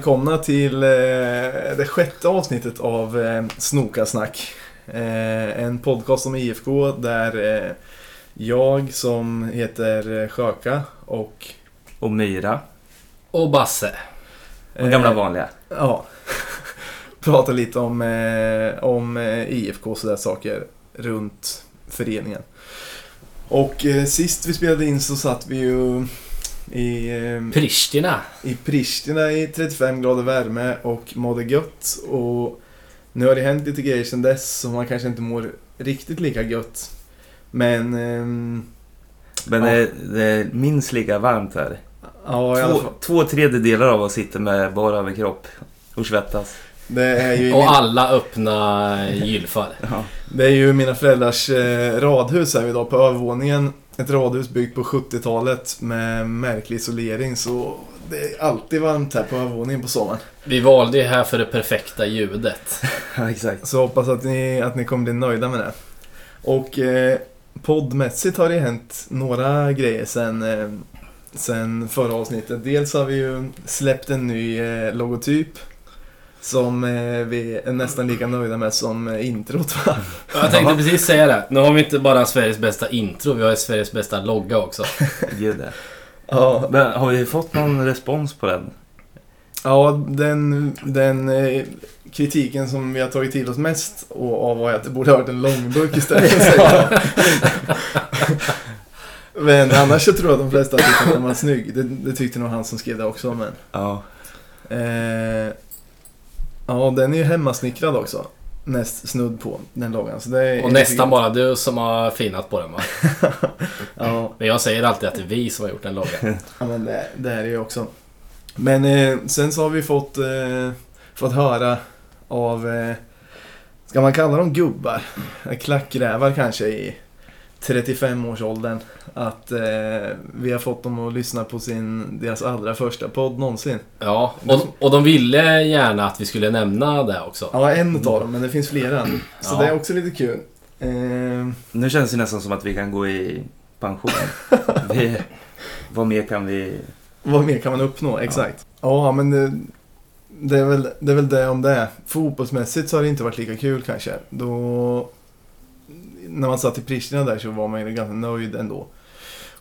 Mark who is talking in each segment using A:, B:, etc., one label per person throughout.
A: välkomna till eh, det sjätte avsnittet av eh, Snokasnack. Eh, en podcast om IFK där eh, jag som heter Sjöka och...
B: Och Myra.
C: Och Basse.
B: De gamla vanliga.
A: Ja. pratar lite om, eh, om IFK och sådär saker runt föreningen. Och eh, sist vi spelade in så satt vi ju i, eh,
C: Pristina.
A: i Pristina i 35 grader värme och mådde gött. Och nu har det hänt lite grejer sedan dess så man kanske inte mår riktigt lika gött. Men... ehm,
B: Men
A: Ja.
B: det, det är minst lika varmt här.
A: ja, i alla
B: Två,
A: fall.
B: två tredjedelar av oss sitter med bara överkropp och svettas.
A: Det är ju, i
C: Och
A: min,
C: alla öppna gylfar.
B: Ja.
A: det är ju mina föräldrars eh, radhus här idag på övervåningen. Ett radhus byggt på 70-talet med märklig isolering så det är alltid varmt här på övervåningen på sommaren.
C: Vi valde ju här för det perfekta ljudet.
B: ja, exakt.
A: Så hoppas att ni, att ni kommer bli nöjda med det. Och eh, poddmässigt har det hänt några grejer sen, eh, sen förra avsnittet. Dels har vi ju släppt en ny eh, logotyp. Som eh, vi är nästan lika nöjda med som eh, introt va?
C: Jag tänkte precis säga det. Nu har vi inte bara Sveriges bästa intro, vi har Sveriges bästa logga också.
B: Gud det.
A: Ja,
B: Men har vi fått någon respons på den?
A: ja den, den eh, kritiken som vi har tagit till oss mest och av var att det borde ha varit en långburk istället. Men annars så tror jag att de flesta tyckte att den var snygg. Det, det tyckte nog han som skrev det också. Men,
B: Ja.
A: eh, ja, den är ju hemmasnickrad också. Näst snudd på den loggan. Så det är
C: Och nästan bara du som har finat på den va?
A: Ja,
C: Men jag säger alltid att det är vi som har gjort den loggan.
A: ja men det, det är det ju också. Men eh, sen så har vi fått, eh, fått höra av, eh, ska man kalla dem gubbar? Klackrävar kanske i 35-årsåldern. Att eh, vi har fått dem att lyssna på sin, deras allra första podd någonsin.
C: Ja, och, och de ville gärna att vi skulle nämna det också.
A: Ja, en utav dem, men det finns flera. Så
C: Ja.
A: det är också lite kul. Eh,
B: Nu känns det nästan som att vi kan gå i pension. vi, vad mer kan vi...
A: vad mer kan man uppnå? Exakt. Ja, men det, det, är väl, det är väl det om det. Fotbollsmässigt så har det inte varit lika kul kanske. Då, när man satt i Pristina där så var man ju ganska nöjd ändå.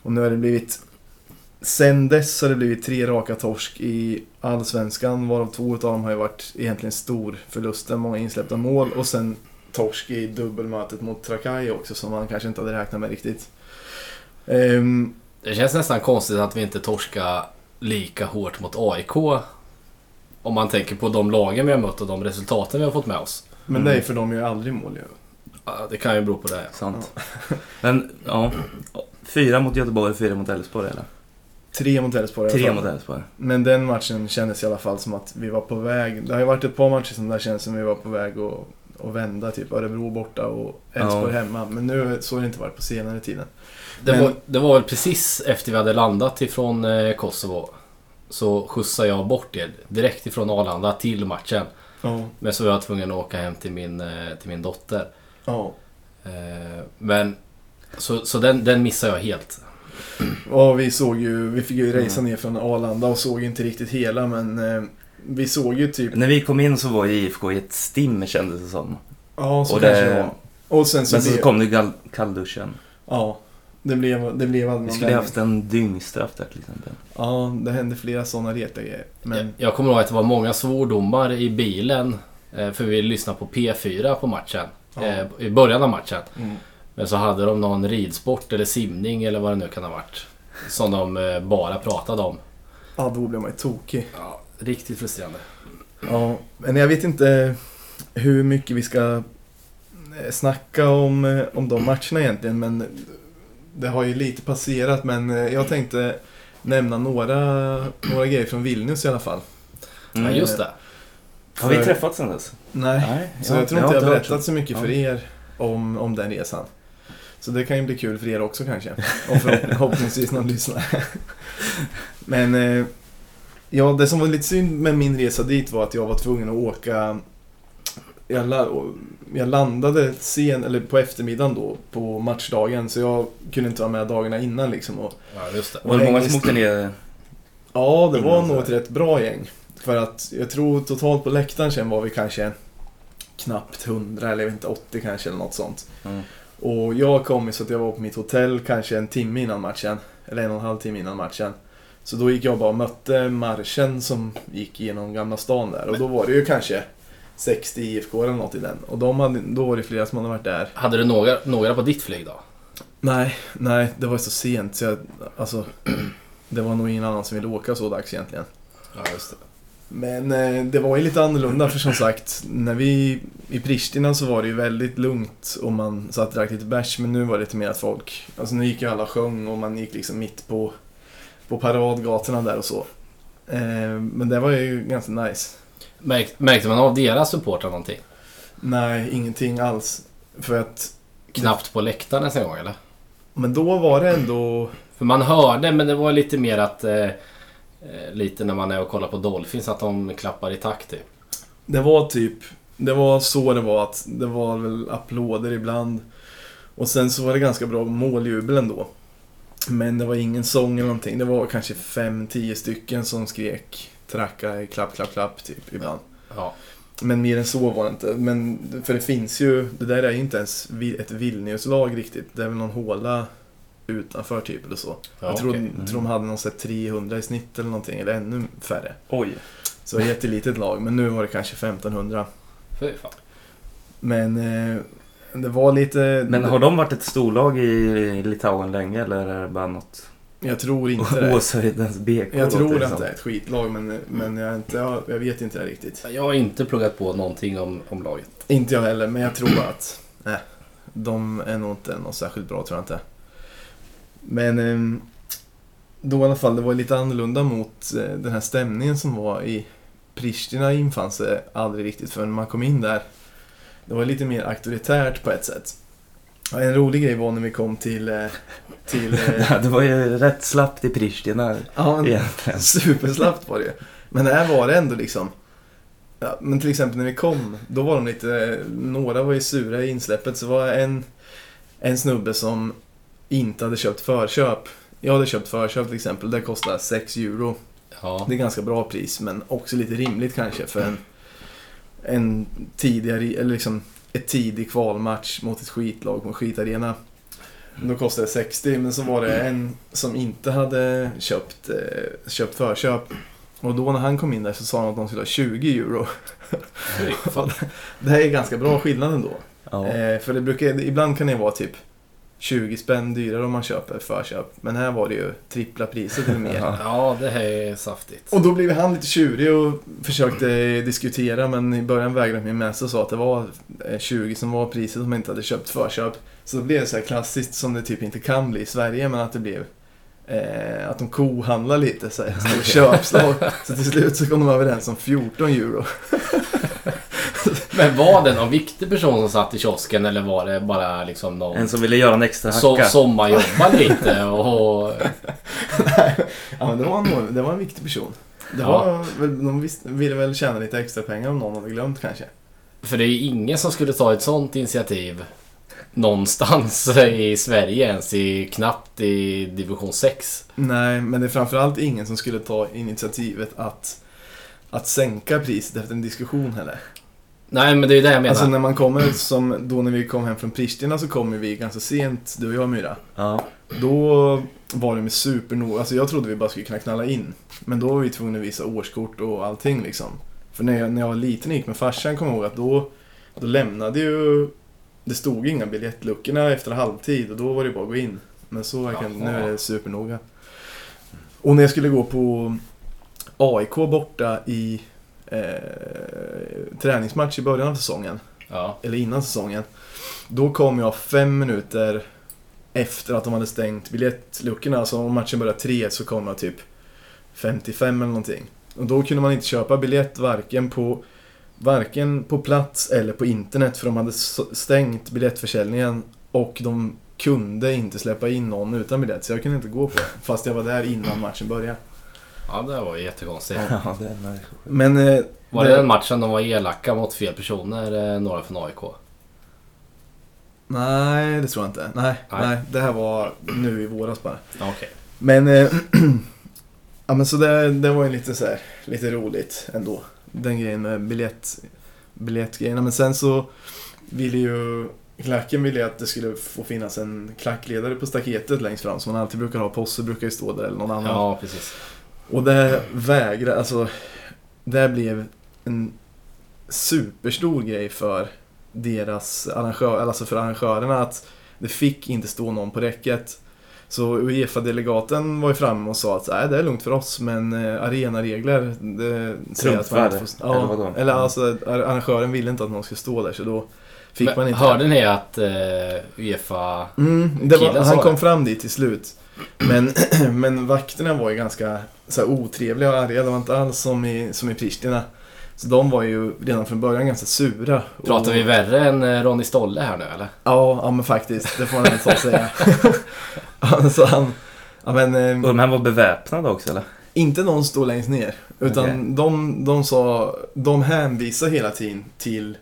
A: Och nu har det blivit... Sen dess har det blivit tre raka torsk i Allsvenskan, varav två av dem har ju varit egentligen stor förluster, många insläppta mål och sen torsk i dubbelmötet mot Trakai också som man kanske inte hade räknat med riktigt. Ehm,
C: Det känns nästan konstigt att vi inte torskar lika hårt mot AIK. Om man tänker på de lagen vi har mött och de resultaten vi har fått med oss.
A: men det är för de gör ju aldrig mål ju.
C: Ja, Det kan ju bero på det.
B: Sant. Men ja. Fyra mot Göteborg, fyra mot Elfsborg eller?
A: Tre mot Elfsborg
B: Tre mot Elfsborg.
A: Men den matchen kändes i alla fall som att vi var på väg. Det har ju varit ett par matcher som där känns som vi var på väg att, att vända. Typ Örebro borta och Elfsborg
B: Ja.
A: hemma. Men nu så har det inte varit på senare tiden.
C: Det,
A: Men-
C: var, det var väl precis efter vi hade landat ifrån eh, Kosovo. Så skjutsade jag bort er direkt ifrån Arlanda till matchen.
A: Ja.
C: Men så var jag tvungen att åka hem till min, eh, till min dotter.
A: Ja.
C: Eh, Men så, så den, den missade jag helt.
A: Och vi såg ju, vi fick ju resa
B: Mm.
A: ner från Arlanda och såg inte riktigt hela men eh, vi såg ju typ...
B: När vi kom in så var ju IFK i ett stim kändes det som.
A: Ja, så
B: och
A: kanske
B: det-
A: var. Och sen så,
B: Men så
A: blev,
B: kom det kall, kallduschen.
A: Ja. Det blev, det blev aldrig
B: Vi skulle haft en dyngstraff där till exempel.
A: Ja, det hände flera sådana reta grejer. Men
C: Jag, jag kommer ihåg att det var många svordomar i bilen. eh, För vi lyssnade på P4 på matchen.
A: Ja.
C: eh, I början av matchen.
A: mm.
C: Men så hade de någon ridsport eller simning eller vad det nu kan ha varit. Som de eh, bara pratade om.
A: ja, då blev man ju tokig.
C: Ja, riktigt frustrerande.
A: Ja, men jag vet inte hur mycket vi ska eh, snacka om, eh, om de matcherna egentligen. Men det har ju lite passerat. Men jag tänkte nämna några, några grejer från Vilnius i alla fall.
C: Ja, just det.
B: Har vi träffats sen dess?
A: Nej,
B: Nej.
A: så jag tror inte jag har berättat så mycket för er om, om den resan. Så det kan ju bli kul för er också kanske. Och förhopp- förhoppningsvis någon lyssnare. Men eh, ja, det som var lite synd med min resa dit var att jag var tvungen att åka jag, la, jag landade sen, eller på eftermiddagen då, på matchdagen. Så jag kunde inte vara med dagarna innan liksom. Och,
C: Ja, just det.
B: Var det många som åkte ner?
A: ja, det var nog ett rätt bra gäng. För att jag tror totalt på läktaren sen var vi kanske knappt 100 eller jag vet inte 80 kanske eller något sånt.
B: Mm.
A: Och jag kom så att jag var på mitt hotell kanske en timme innan matchen. Eller en och en halv timme innan matchen. Så då gick jag bara och mötte marschen som gick genom Gamla stan där. Och då var det ju kanske 60 IFK eller något i den. Och de hade, då var det flera som hade varit där.
C: Hade du några, några på ditt flyg då?
A: Nej, nej, det var så sent så jag, alltså, det var nog ingen annan som ville åka så dags egentligen.
C: Ja, just det.
A: Men eh, det var ju lite annorlunda för som sagt, när vi i Pristina så var det ju väldigt lugnt och man satt och drack lite bärs. Men nu var det lite mer att folk, alltså nu gick ju alla sjöng och man gick liksom mitt på, på paradgatorna där och så. Eh, men det var ju ganska nice.
C: Märk, märkte man av deras supportrar någonting?
A: Nej, ingenting alls. För att,
C: Knappt på läktaren ens en gång eller?
A: men då var det ändå,
C: För man hörde, men det var lite mer att... Eh, lite när man är och kollar på Dolphins, att de klappar i takt
A: det var typ, det var så det var att det var väl applåder ibland. Och sen så var det ganska bra måljubel ändå. Men det var ingen sång eller någonting. Det var kanske fem, tio stycken som skrek tracka, klapp, klapp, klapp typ ibland.
C: Ja.
A: Men mer än så var det inte. Men, för det finns ju, det där är ju inte ens ett Vilniuslag riktigt. Det är väl någon håla utanför typ eller så.
C: Ja,
A: jag tror,
C: okej.
A: tror de hade någon så här 300 i snitt eller någonting, eller ännu färre.
B: Oj.
A: Så ett jättelitet lag, men nu var det kanske 1500.
C: Fy fan.
A: Men eh, det var lite...
B: Men har de varit ett storlag i Litauen länge eller är det bara något
A: Jag tror inte det.
B: Åshöjdens BK?
A: Jag tror
B: låter det
A: att
B: som.
A: det är ett skitlag, men, men jag, inte, jag, jag vet inte det riktigt.
C: Jag har inte pluggat på någonting om, om laget.
A: Inte jag heller, men jag tror att... Nej, de är nog inte något särskilt bra, tror jag inte. Men ehm, då i alla fall, det var lite annorlunda mot eh, den här stämningen som var i Pristina infann sig aldrig riktigt förrän man kom in där. Det var lite mer auktoritärt på ett sätt. Ja, En rolig grej var när vi kom till... eh, till eh,
B: Ja, det var ju rätt slappt i Pristina
A: ja, en-
B: egentligen.
A: Superslappt var det ju. Men här var det ändå liksom... Ja, men till exempel när vi kom, då var de lite... Några var ju sura i insläppet, så var en, en snubbe som inte hade köpt förköp. Jag hade köpt förköp till exempel, det kostade 6 euro.
C: Ja.
A: Det är ganska bra pris, men också lite rimligt kanske för en, en tidigare, eller liksom ett tidig kvalmatch mot ett skitlag på en skitarena. Då kostade det 60, men så var det en som inte hade köpt, eh, köpt förköp. Och då när han kom in där så sa han att de skulle ha 20 euro. Det här är ganska bra skillnad ändå.
B: Ja.
A: Eh, för det brukar, ibland kan det vara typ 20 spänn dyrare om man köper förköp. Men här var det ju trippla priset eller mer.
B: Ja.
C: Det här är saftigt.
A: Och då blev han lite tjurig och försökte diskutera men i början vägrade han med sig och sa att det var eh, 20 som var priset om man inte hade köpt förköp. Så då blev det så här klassiskt som det typ inte kan bli i Sverige men att det blev eh, att de kohandlar lite så här, stor köpslag. Så till slut så kom de överens om 14 euro.
C: Men var det någon viktig person som satt i kiosken eller var det bara liksom någon
B: En som ville göra en extra
C: som
B: hacka.
C: sommarjobba lite och...
A: ja men det var, nog, det var en viktig person. Det
C: Ja.
A: var, väl- de visste, ville väl tjäna lite extra pengar om någon hade glömt kanske.
C: För det är ju ingen som skulle ta ett sånt initiativ någonstans i Sverige ens, i, knappt i division 6.
A: Nej, men det är framförallt ingen som skulle ta initiativet att, att sänka priset efter en diskussion heller.
C: Nej, men det är ju det jag menar.
A: Alltså när man kommer, som då när vi kom hem från Pristina så kommer vi ganska sent, du och jag Myra.
B: Ja.
A: Då var det med supernoga, alltså jag trodde vi bara skulle kunna knalla in. Men då var vi tvungna att visa årskort och allting liksom. För när jag, när jag var liten gick med farsan kommer jag ihåg att då, då lämnade ju, det stod inga biljettluckorna efter halvtid och då var det bara att gå in. Men så verkar nu är det supernoga. Och när jag skulle gå på AIK borta i eh, träningsmatch i början av säsongen
C: Ja.
A: eller innan säsongen. Då kom jag fem minuter efter att de hade stängt biljettluckorna. Alltså om matchen började tre så kom jag typ 55 eller någonting. Och då kunde man inte köpa biljett varken på, varken på plats eller på internet för de hade stängt biljettförsäljningen och de kunde inte släppa in någon utan biljett så jag kunde inte gå på det. Fast jag var där innan matchen började.
C: Ja, det var ju jättekonstigt.
B: Ja, det är.
A: Men... Eh,
C: Var det den matchen de var elaka mot fel personer, eh, några från AIK?
A: Nej, det tror jag inte. Nej,
C: Nej.
A: nej. det här var nu i våras bara.
C: Ja, Okej.
A: Men eh, Ja men så det, det var ju lite så här, lite roligt ändå. Den grejen med biljett, biljettgrejerna. Men sen så ville ju Klacken ville ju att det skulle få finnas en klackledare på staketet längst fram som man alltid brukar ha. Posse brukar ju stå där eller någon annan.
C: Ja, precis.
A: Och det vägrade, alltså det blev en superstor grej för deras arrangör, alltså för arrangörerna att det fick inte stå någon på räcket. Så Uefa-delegaten var ju framme och sa att Nej, det är lugnt för oss men eh, arenaregler det säger att man inte får...
B: Trumfar, eller vadå?
A: eller alltså ar- arrangören ville inte att någon skulle stå där så då fick
C: Men
A: man inte...
C: Hörde ni att uh, Uefa...
A: Mm, var, han kom fram dit till slut. Men, men vakterna var ju ganska så här, otrevliga och arga. Det var inte alls som i, som i Pristina. Så de var ju redan från början ganska sura.
C: Pratar
A: och,
C: vi värre än eh, Ronny Stolle här nu eller?
A: Ja, ja men faktiskt. Det får man inte så säga. alltså han... Ja, men, eh,
B: Och de här var beväpnade också eller?
A: inte någon stod längst ner. Utan
B: Okej.
A: de, de sa... De hänvisade hela tiden till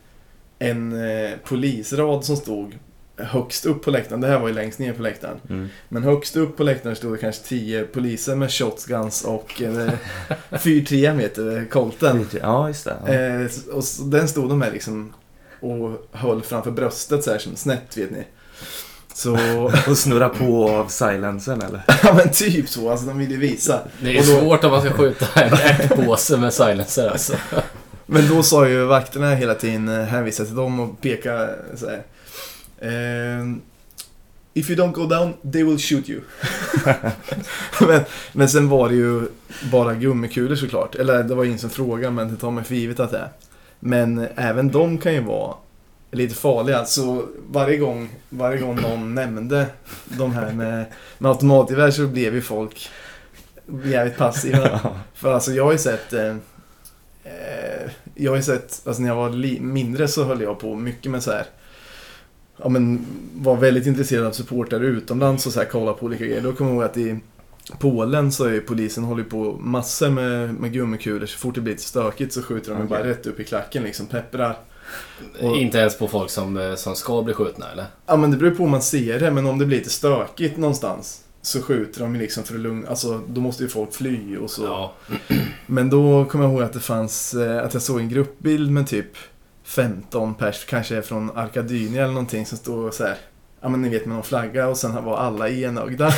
A: en eh, polisrad som stod högst upp på läktaren. Det här var ju längst ner på läktaren.
B: Mm.
A: Men högst upp på läktaren stod det kanske 10 poliser med shotguns och eh, 4-3 meter Colten.
B: Ja, just det. Ja.
A: Eh, och så, den stod de med liksom och höll framför bröstet så här som snett vet ni. Så,
B: Och snurra på av silencern eller?
A: ja men typ så, alltså de ville ju visa.
C: Det är
A: Och då-
C: svårt om man ska skjuta en ärtpåse med silencer alltså.
A: Men då sa ju vakterna hela tiden, eh, hänvisade till dem och pekade så här. Ehm, If you don't go down, they will shoot you. men, men sen var det ju bara gummikulor såklart. Eller det var ingen som frågade, men det tar mig för givet att det är. Men även de kan ju vara lite farliga. Så varje gång, varje gång någon nämnde de här med, med automatgevär så blev ju folk jävligt passiva. För alltså jag har ju sett eh, eh, Jag har ju sett, alltså när jag var mindre så höll jag på mycket med så här Ja men var väldigt intresserad av supportrar utomlands och så här kolla på olika grejer. Då kommer jag ihåg att i Polen så är polisen håller på massor med, med gummikulor. Så fort det blir lite stökigt så skjuter de
B: Okej.
A: bara rätt upp i klacken liksom, pepprar. Och-
C: Inte ens på folk som, eh, som ska bli skjutna eller?
A: Ja men det beror på om man ser det, men om det blir lite stökigt någonstans så skjuter de liksom för att lugna, alltså då måste ju folk fly och så.
C: Ja.
A: Men då kommer jag ihåg att det fanns, eh, att jag såg en gruppbild med typ 15 pers, kanske från Arkadynia eller någonting som stod så här. Ja men ni vet med någon flagga och sen var alla enögda.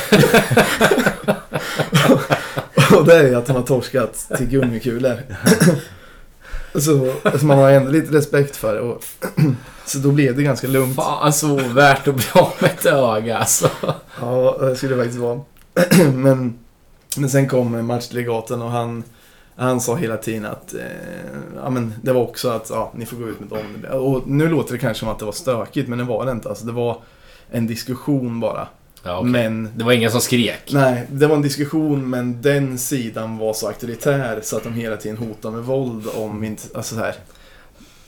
A: och det är ju att de har torskat till gummikulor. så, så man har ändå lite respekt för det. Och så då blev det ganska lugnt.
C: Fan så värt att bli av med ett öga alltså.
A: Ja, det skulle det faktiskt vara. men, men sen kom matchdelegaten och han, han sa hela tiden att eh, ja, men det var också att ja, ni får gå ut med dem. Och nu låter det kanske som att det var stökigt, men det var det inte. Alltså, det var en diskussion bara.
C: Ja, okej.
A: Men
C: Det var ingen som skrek.
A: nej, det var en diskussion, men den sidan var så auktoritär så att de hela tiden hotade med våld om inte, alltså så här,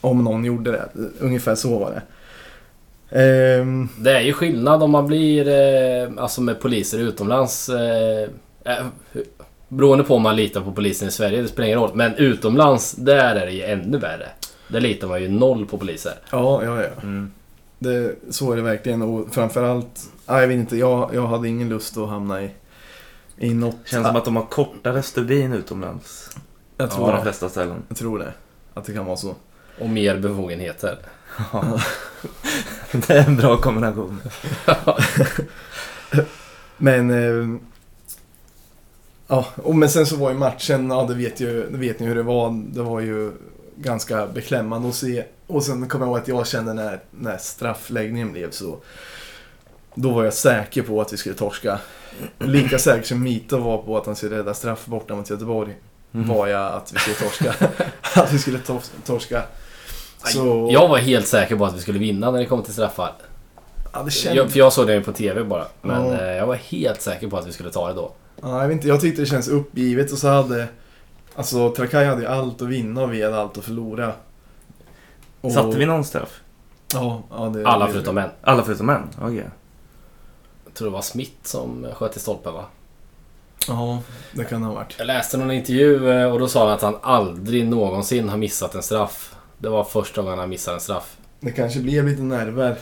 A: om någon gjorde det. Ungefär så var det. Ehm,
C: Det är ju skillnad om man blir, eh, alltså med poliser utomlands. Eh, eh, beroende på om man litar på polisen i Sverige, det spelar ingen roll. Men utomlands, där är det ju ännu värre. Där litar man ju noll på poliser.
A: ja, ja, ja.
B: Mm.
A: Det, så är det verkligen och framförallt, ja, jag vet inte, jag, jag hade ingen lust att hamna i, i något.
B: Känns som att de har kortare stubin utomlands.
A: jag,
B: På
A: tror
B: de
A: det,
B: flesta ställen.
A: jag tror det. Att det kan vara så.
C: Och mer befogenheter.
B: Ja. Det är en bra kombination.
A: Men, eh, ja, och men sen så var ju matchen, ja det vet, ju, det vet ni hur det var. Det var ju ganska beklämmande att se. Och sen kommer jag ihåg att jag kände när, när straffläggningen blev så. Då var jag säker på att vi skulle torska. Lika säker som Mito var på att han skulle rädda straff borta mot Göteborg.
B: Mm.
A: var jag att vi skulle torska. att vi skulle tor- torska. Så,
C: Jag var helt säker på att vi skulle vinna när det kom till straffar.
A: ja, det kändes,
C: Jag, för jag såg det ju på TV bara. Men
A: Ja.
C: eh, jag var helt säker på att vi skulle ta det då.
A: Ja, jag, vet inte, jag tyckte det känns uppgivet och så hade... Alltså Trakai hade ju allt att vinna och vi hade allt att förlora. Och-
B: Satte vi någon straff?
A: Ja, ja det,
C: Alla
A: det-
C: förutom en.
B: Alla förutom en? Okej.
C: Jag tror det var Smith som sköt i stolpen va?
A: Ja, det kan det ha varit.
C: Jag läste någon intervju eh, och då sa han att han aldrig någonsin har missat en straff. Det var första gången han missade en straff.
A: Det kanske blev lite nerver.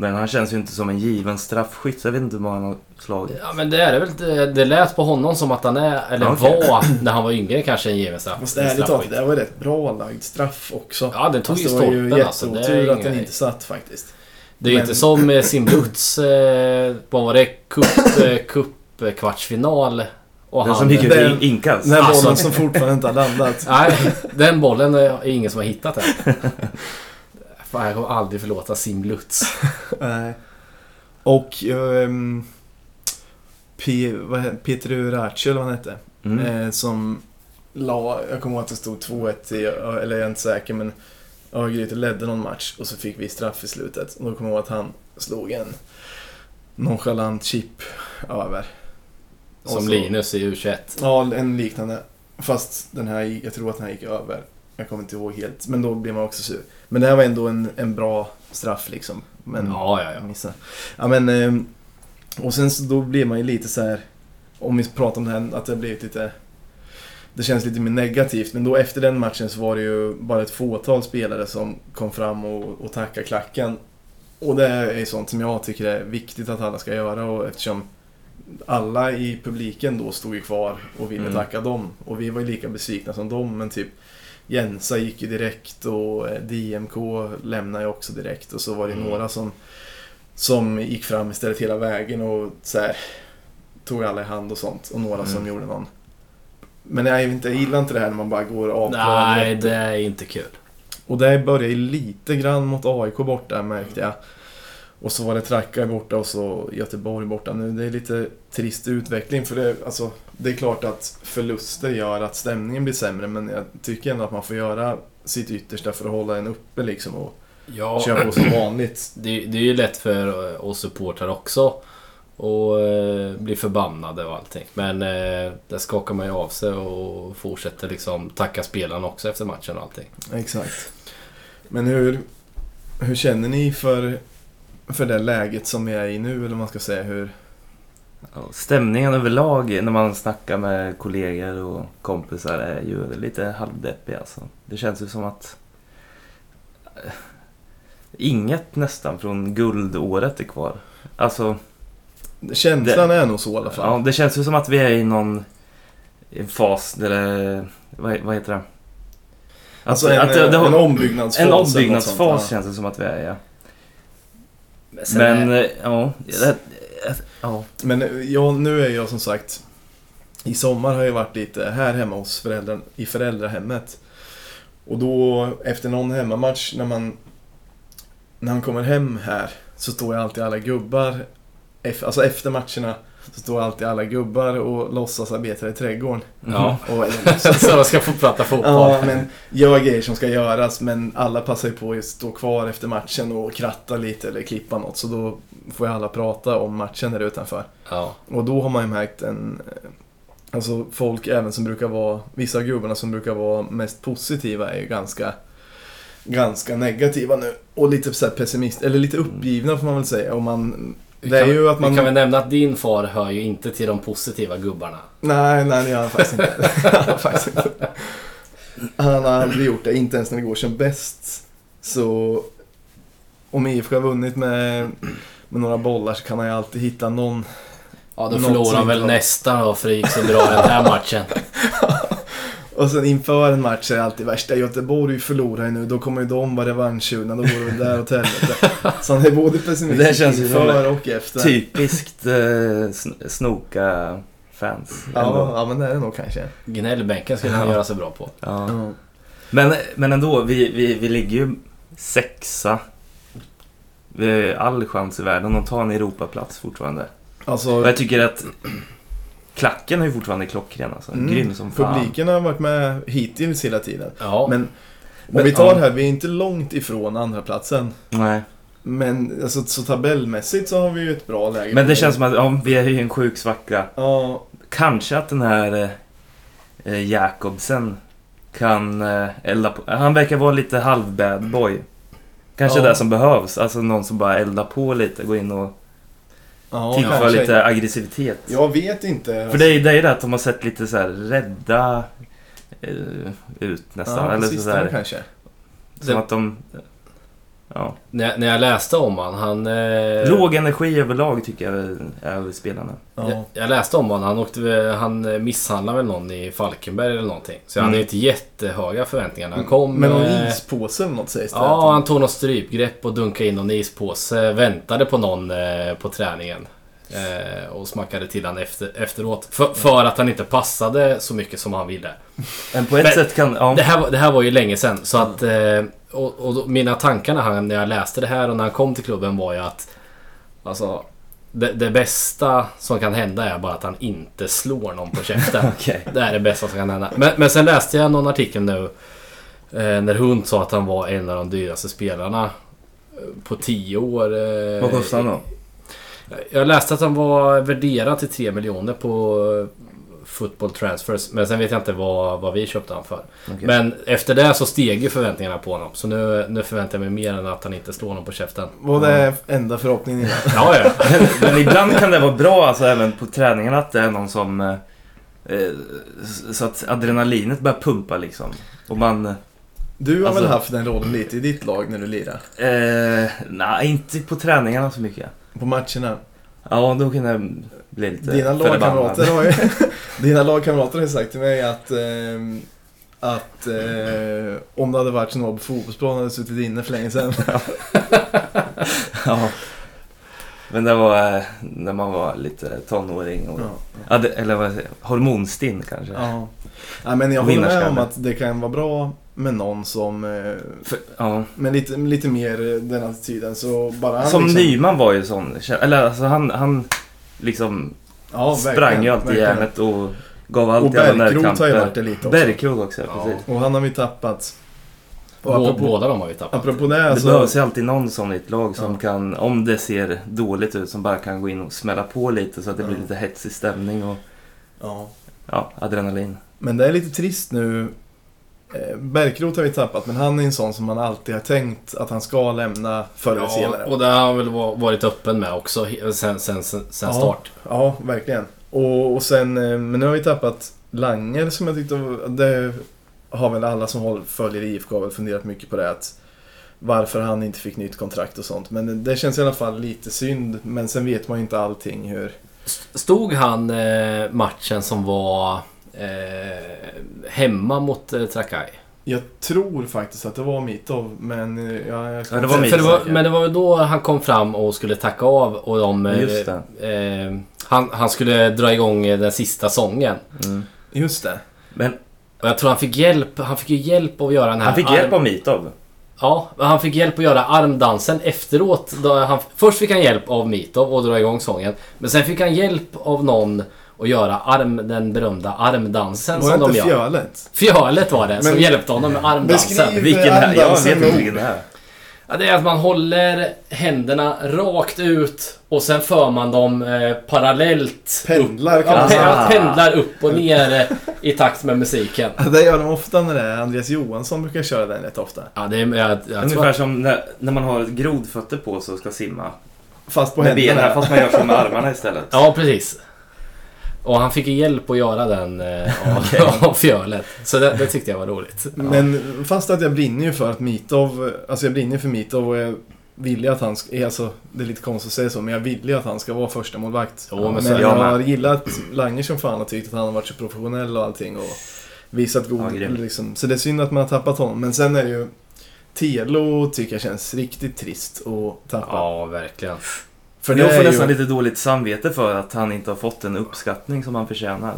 B: Men han känns ju inte som en given straffskytt. Jag vet inte hur många han har slagit.
C: Ja men det är det väl. Det, det lät på honom som att han är, eller
B: Okej.
C: var, när han var yngre kanske en given straff.
A: Fast ärligt talat, det var rätt bra lagd straff också.
C: Ja, den tog
A: Fast
C: ju
A: det var ju
C: stolpen alltså.
A: Jätteotur
C: är,
A: att den inte satt faktiskt.
C: det är ju
A: men-
C: inte som eh, Simbuts, eh, vad var det? Cup, eh, cup kvartsfinal. Och
B: Den
C: han,
B: som gick ut
A: den-
B: i inkas.
A: Den
C: Alltså-
A: bollen som fortfarande inte har landat.
C: Nej, den bollen är ingen som har hittat än. Jag kommer aldrig förlåta Sim Lutz.
A: Nej. Och ehm, P, vad Peter Urace, eller vad han hette.
B: Mm.
A: Eh, som la, jag kommer ihåg att det stod 2-1 i, eller jag är inte säker men Örgryte ledde någon match och så fick vi straff i slutet. Och då kommer jag ihåg att han slog en nonchalant chip över.
C: Som
A: så-
C: Linus i U21.
A: Ja, en liknande. Fast den här, jag tror att den här gick över. Jag kommer inte ihåg helt, men då blir man också sur. Men det här var ändå en, en bra straff liksom. Men,
C: Ja, ja, ja.
A: Missa. Ja men, ehm, och sen så då blir man ju lite så här om vi pratar om det här, att det har blivit lite det känns lite mer negativt, men då efter den matchen så var det ju bara ett fåtal spelare som kom fram och, och tackade klacken. Och det är ju sånt som jag tycker är viktigt att alla ska göra och eftersom alla i publiken då stod ju kvar och ville
B: Mm.
A: tacka dem. Och vi var ju lika besvikna som dem, men typ Jensa gick ju direkt och eh, DMK lämnade ju också direkt och så var det
C: Mm.
A: några som, som gick fram istället hela vägen och så här, tog alla i hand och sånt och några som
B: Mm.
A: gjorde någon. Men jag, inte, jag gillar inte det här när man bara går av
C: Nej, det är inte kul.
A: Och det började ju lite grann mot AIK borta märkte jag. Och så var det Tracka borta och så Göteborg borta nu. Det är lite trist utveckling för det, alltså, det är klart att förluster gör att stämningen blir sämre men jag tycker ändå att man får göra sitt yttersta för att hålla en uppe liksom och
C: Ja,
A: köra på som vanligt.
C: det, det är ju lätt för eh, oss supportrar också. Och eh, bli förbannade och allting. Men eh, där skakar man ju av sig och fortsätter liksom tacka spelarna också efter matchen och allting.
A: Exakt. Men hur, hur känner ni för, för det läget som vi är i nu eller man ska säga? Hur,
B: Stämningen överlag när man snackar med kollegor och kompisar är ju lite halvdeppig alltså. Det känns ju som att eh, inget nästan från guldåret är kvar. Alltså,
A: känslan är nog så i alla fall.
B: ja, det känns ju som att vi är i någon en fas där det, vad, vad heter det?
A: Alltså en,
B: att det- det har-
A: en ombyggnadsfas.
B: en
A: eller sånt,
B: ombyggnadsfas
A: ja.
B: känns det som att vi är ja.
C: Sen
B: Men
C: är-
B: eh, ja, det, ja.
A: Men eh, ja, nu är jag som sagt I sommar har jag varit lite här hemma hos föräldrar, i föräldrahemmet. Och då efter någon hemmamatch när man När han kommer hem här så står ju alltid alla gubbar Alltså efter matcherna så står alltid alla gubbar och låtsasarbetar i trädgården.
C: Ja.
A: Och,
C: Så de ska få prata fotboll.
A: Ja, men gör grejer som ska göras men alla passar ju på att stå kvar efter matchen och kratta lite eller klippa något. Så då får ju alla prata om matchen där utanför.
C: Ja.
A: Och då har man ju märkt en... eh, Alltså folk även som brukar vara... Vissa av gubbarna som brukar vara mest positiva är ju ganska... Ganska negativa nu. Och lite så pessimist, eller lite uppgivna får man väl säga. Och man...
C: Vi
A: Det är
C: kan-
A: ju att man...
C: Vi kan väl nämna att din far hör ju inte till de positiva gubbarna.
A: Nej, nej det gör han faktiskt inte. Han har faktiskt inte. Han har aldrig gjort det, inte ens när det går som bäst. Så om IFK har vunnit med, med några bollar så kan han ju alltid hitta någon.
C: Ja, då förlorar han väl nästan då för gick så bra den här matchen.
A: Och sen inför en match är det alltid värsta. Göteborg förlorar ju nu, då kommer ju de vara revanschsugna, då går det där åt helvete. Så han är både
B: Det
A: pessimistisk
B: känns ju som
A: inför och efter.
B: Typiskt eh, sn- snoka-fans.
A: Ja,
B: ändå.
A: ja, men det är det nog kanske.
C: Gnällbänken skulle han
B: Ja.
C: göra sig bra på.
B: Ja.
A: Ja.
B: Men, men ändå, vi, vi, vi ligger ju sexa. Vi har all chans i världen att ta en Europaplats fortfarande.
A: Alltså,
B: Och jag tycker att klacken är ju fortfarande klockren alltså.
A: Mm.
B: Grym som fan.
A: publiken har varit med hittills hela tiden.
C: Ja,
A: Men om
B: Men-
A: vi tar
B: ja.
A: det här, vi är inte långt ifrån andra platsen.
B: Nej.
A: Men alltså, så tabellmässigt så har vi ju ett bra läge.
B: Men det känns som att ja, vi är ju i en sjuk svacka.
A: Ja,
B: Kanske att den här eh, Jakobsen kan eh, elda på. Han verkar vara lite halv bad boy. Kanske
A: Ja.
B: det som behövs. Alltså någon som bara eldar på lite. Gå in och
A: ja
B: tillför
A: kanske.
B: lite aggressivitet.
A: Jag vet inte.
B: För det är, det är det att de har sett lite så här rädda eh, ut nästan.
A: ja,
B: Eller så här,
A: kanske.
B: som
C: Det-
B: att de... Ja.
C: När, när jag läste om han, han... Eh,
B: Låg energi överlag tycker jag är spelarna.
A: Ja.
C: jag, jag läste om han, han, åkte, han misshandlade väl någon i Falkenberg eller någonting. Så jag
B: Mm.
C: hade inte jättehöga förväntningar när han kom.
A: Men någon
C: eh,
A: ispåse eller något sägs det.
C: Ja, han tog något strypgrepp och dunkade in någon ispåse. Väntade på någon eh, på träningen. Eh, och smackade till han efter, efteråt. För, för att han inte passade så mycket som han ville.
B: Men på ett
C: Men-
B: sätt kan... Ja.
C: Det här, var- det här var ju länge sedan. Så att... Eh, och, och då, mina tankar när, han, när jag läste det här och när han kom till klubben var ju att... Alltså... Det, det bästa som kan hända är bara att han inte slår någon på käften.
B: Okej.
C: Det är det bästa som kan hända. Men, men sen läste jag någon artikel nu. Eh, när Hund sa att han var en av de dyraste spelarna. eh, På 10 år. Eh,
B: Vad kostar han då?
C: Jag läste att han var värderad till 3 miljoner på Football Transfers. Men sen vet jag inte vad, vad vi köpte han för.
B: Okej.
C: Men efter det så steg ju förväntningarna på honom. Så nu, nu förväntar jag mig mer än att han inte slår någon på käften.
A: Var det enda förhoppningen innan?
C: Ja, ja.
B: Men ibland kan det vara bra alltså även på träningen att det är någon som... eh, Eh, så att adrenalinet börjar pumpa liksom. Och man...
A: Du har
B: Alltså-
A: väl haft den rollen lite i ditt lag när du lirar?
B: Eh, nej, inte på träningarna så mycket.
A: På matcherna?
B: Ja, då kan det bli lite
A: Dina
B: förbannad.
A: lagkamrater har ju... Dina lagkamrater har ju sagt till mig att... ehm, att eh, om det hade varit var på fotbollsplanen hade suttit inne för länge sedan.
B: Ja. Men det var eh, när man var lite tonåring och...
A: Ja.
B: Eller vad jag? Hormonstinn kanske.
A: Ja. ja men jag håller med om att det kan vara bra med någon som... Eh,
B: För, ja.
A: med lite, lite mer eh, den attityden så bara han
B: Som
A: liksom,
B: Nyman var ju sån. Eller alltså han, han liksom
A: ja,
B: sprang ju alltid järnet och gav allt
A: Och
B: i alla
A: Bergkrot har ju
B: närkamper.
A: varit det lite också.
B: Bergkrot också,
C: Ja.
B: precis.
A: Och han har vi tappat. Och apropå,
C: Båda de har vi tappat.
A: apropå det
B: Det
A: så...
B: behövs ju alltid någon sån i ett lag som
A: Ja.
B: kan, om det ser dåligt ut, som bara kan gå in och smälla på lite så att det blir lite hetsig stämning och
A: Ja.
B: ja, adrenalin.
A: Men det är lite trist nu. Eh, Bergkrot har vi tappat, men han är en sån som man alltid har tänkt att han ska lämna förr eller
C: Ja,
A: senare.
C: och det har han väl va- varit öppen med också sen, sen, sen, sen
A: Ja.
C: start.
A: Ja, verkligen. Och, och sen, eh, men nu har vi tappat Langer som jag tyckte det har väl alla som följer IFK har väl funderat mycket på det att varför han inte fick nytt kontrakt och sånt. Men det känns i alla fall lite synd. Men sen vet man ju inte allting hur...
C: Stod han eh, matchen som var eh, hemma mot eh, Trakai?
A: Jag tror faktiskt att det var Mitov, men eh, ja, jag ska
B: Ja, det var
C: var,
A: säkert.
C: men det var väl då han kom fram och skulle tacka av och de... eh,
B: Just det.
C: Eh, han, han skulle dra igång eh, den sista sången.
B: Mm.
A: Just det.
B: Men
C: Och jag tror han fick hjälp. Han fick ju hjälp att göra den här...
B: han fick
C: arm-
B: hjälp av Mitov.
C: Ja, han fick hjälp att göra armdansen efteråt. Då han, först fick han hjälp av Mitov att dra igång sången. Men sen fick han hjälp av någon att göra arm, den berömda armdansen
A: Var
C: som de gör.
A: Fjölet?
C: Fjölet var det som
A: Men-
C: hjälpte honom med armdansen.
A: Beskriv-
B: Vilken här? Jag vet inte vilken det är.
C: Ja, det är att man håller händerna rakt ut och sen för man dem eh, parallellt.
A: Pendlar kan
C: Ja,
A: säga.
B: Ah.
C: pendlar upp och ner eh, i takt med musiken.
A: Ja, Det gör de ofta när det är Andreas Johansson brukar köra den rätt ofta.
C: Ja, det är... Jag, jag tror
B: Ungefär
C: att,
B: som när, när man har grodfötter på sig och ska simma.
A: Fast på
B: Med benen,
A: händerna.
B: fast man gör så med armarna istället.
C: ja, precis. Och han fick ju hjälp att göra den eh, av, av fjölet. Så det, det tyckte jag var roligt. Ja.
A: Men fast att jag brinner ju för att Mitov, alltså jag brinner för Mitov och jag vill ju att han ska, alltså det är lite konstigt att säga så, men jag vill ju att han ska vara första målvakt.
C: Jo, men
A: men jag, har gillat Langer som fan och tyckt att han har varit så professionell och allting och visat god,
B: Ja,
A: liksom. Så det är synd att man har tappat honom. Men sen är det ju Telo tycker jag känns riktigt trist att tappa.
C: Ja, verkligen.
A: För
B: jag
A: det
B: får nästan
A: ju...
B: lite dåligt samvete för att han inte har fått den uppskattning som han förtjänar.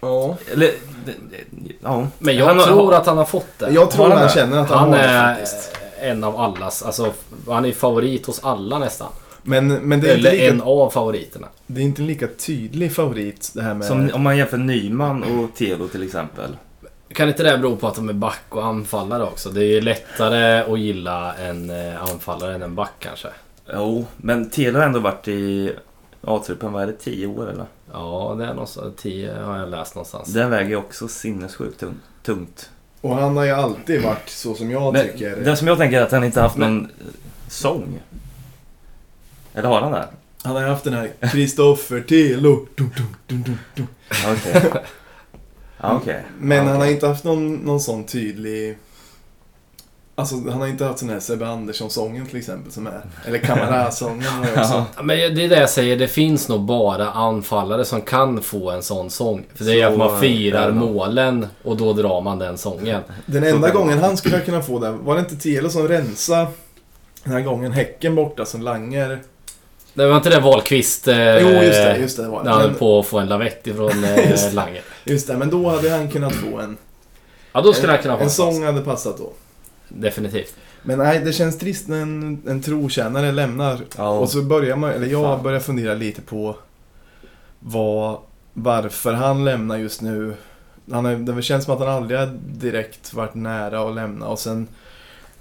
A: Ja.
B: Eller, det- det- ja.
C: Men jag
B: Han har-
C: tror att han har fått det.
A: Jag tror
B: Har han
A: han
B: det?
A: känner att han,
C: Han
A: har det
C: är
A: faktiskt.
C: en av allas, alltså han är favorit hos alla nästan.
A: Men, men det, är inte
C: Eller
A: lika,
C: en av favoriterna.
A: det är inte en lika tydlig favorit det här med...
B: Som om man jämför Nyman och Telo till exempel.
C: Kan inte det bero på att de är back och anfallare också? Det är ju lättare att gilla en eh, anfallare än en back kanske.
B: Jo, men Telo har ändå varit i A-truppen, vad är det, 10 år eller?
C: Ja, det är någonstans, 10 har jag läst någonstans.
B: Den väger också sinnessjukt tung- tungt.
A: Och han har ju alltid varit så som jag
B: Men
A: tycker.
B: det som jag tänker är att han inte haft någon sång. Eller har han det?
A: Han har ju haft den här Kristoffer Telo.
B: Okej. Ja, okej.
A: Men
B: Ja,
A: han har inte haft någon, någon sån tydlig... Alltså han har inte haft sån här Sebbe Andersson-sången till exempel som är. Eller ju också.
B: Ja.
C: Ja, Men det är det jag säger, det finns nog bara anfallare som kan få en sån sång. För det är
B: Så
C: att man firar
B: det nog.
C: målen och då drar man den sången.
A: Den enda gången han skulle kunna få det, var det inte Telo som rensade den här gången Häcken borta som Langer...
C: Det var inte det Wahlqvist... Eh,
A: Jo, just det, just det var
C: När han höll
A: det.
C: på att få en lavett ifrån eh,
A: Just det.
C: Lange.
A: Just det, men då hade han kunnat få en...
C: Ja, då skulle han kunna få
A: En
C: en sång
A: hade passat då.
C: Definitivt.
A: Men nej, det känns trist när en, en trotjänare lämnar.
B: Ja.
A: Och så börjar man, eller jag
B: Fan.
A: börjar fundera lite på vad, varför han lämnar just nu. Han är, det känns som att han aldrig har direkt varit nära att lämna och sen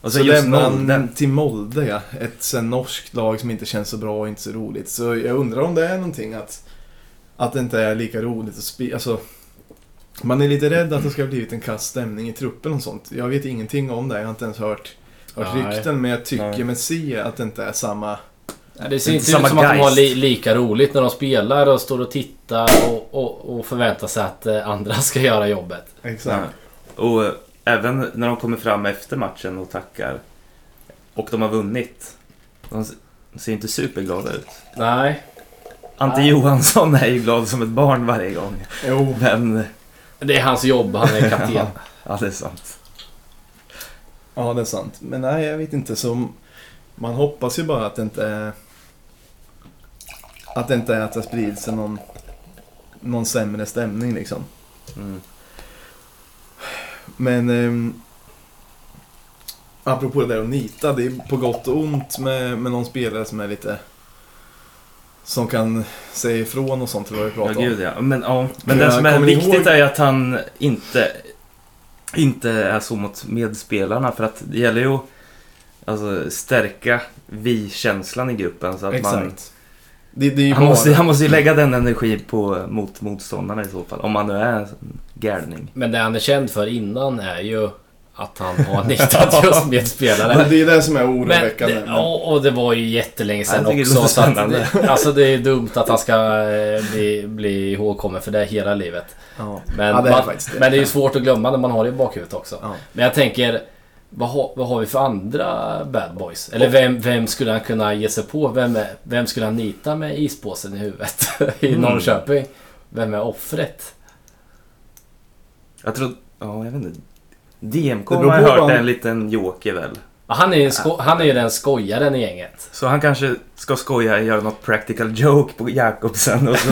B: Och
A: så,
B: så
A: lämnar han till Molde, ja. Ett sen norskt lag som inte känns så bra och inte så roligt. Så jag undrar om det är någonting att, att det inte är lika roligt att spela. Alltså, man är lite rädd att det ska ha blivit en kass stämning i truppen och sånt. Jag vet ingenting om det, jag har inte ens hört, hört
C: Nej.
A: rykten. Men jag tycker
B: Nej.
A: med C att det inte är samma...
C: Ja, det ser
B: Inte
C: inte ut som att de har
B: geist.
C: li, lika roligt när de spelar och står och tittar och, och, och förväntar sig att eh, andra ska göra jobbet.
A: Exakt.
B: Ja. Och eh, även när de kommer fram efter matchen och tackar och de har vunnit. De ser inte superglada ut.
C: Nej.
B: Ante
C: Nej.
B: Johansson är ju glad som ett barn varje gång.
A: Jo,
B: Men,
C: Det är hans jobb, han är kapten.
B: ja det är sant.
A: ja det är sant. Men nej, jag vet inte. Så man hoppas ju bara att det inte är... Att det inte är att det sprids någon, någon sämre stämning liksom.
B: Mm.
A: Men... Um, apropå det där att nita, det är på gott och ont med, med någon spelare som är lite... Som kan säga ifrån och sånt, det var vi
B: Ja,
A: pratade om.
B: gud ja. Men, ja. Men
A: Ja,
B: det som är viktigt
A: ihåg-
B: är att han inte, inte är så mot medspelarna. För att det gäller ju att alltså, stärka vi-känslan i gruppen. Så att man,
A: Exakt. Det, det är ju
B: han,
A: bara...
B: måste, han måste ju lägga den energi på, mot motståndarna i så fall. Om han nu är en galning.
C: Men det han är känd för innan är ju att han har nitat just medspelare.
A: Men det är det som är
C: Men,
A: oroväckande.
C: det, och, och det var ju jättelänge sedan
B: det
C: också.
B: låter
C: Så att, det, alltså det är dumt att han ska eh, bli, bli ihågkommen för det hela livet.
A: ja.
C: Men,
A: Ja, det är
C: man,
A: det.
C: men det är ju svårt att glömma när man har det i bakhuvudet också.
A: Ja.
C: Men jag tänker, vad har, vad har vi för andra bad boys? Eller vem, vem skulle han kunna ge sig på? Vem, är, vem skulle han nita med ispåsen i huvudet i
B: Mm.
C: Norrköping? Vem är offret?
B: Jag tror... Ja, jag vet inte. DMK
A: Det
B: har
A: på
B: hört är en liten joker väl.
C: Han är ju sko- han är ju den skojaren i gänget.
B: Så han kanske ska skoja, göra något practical joke på Jakobsen och så,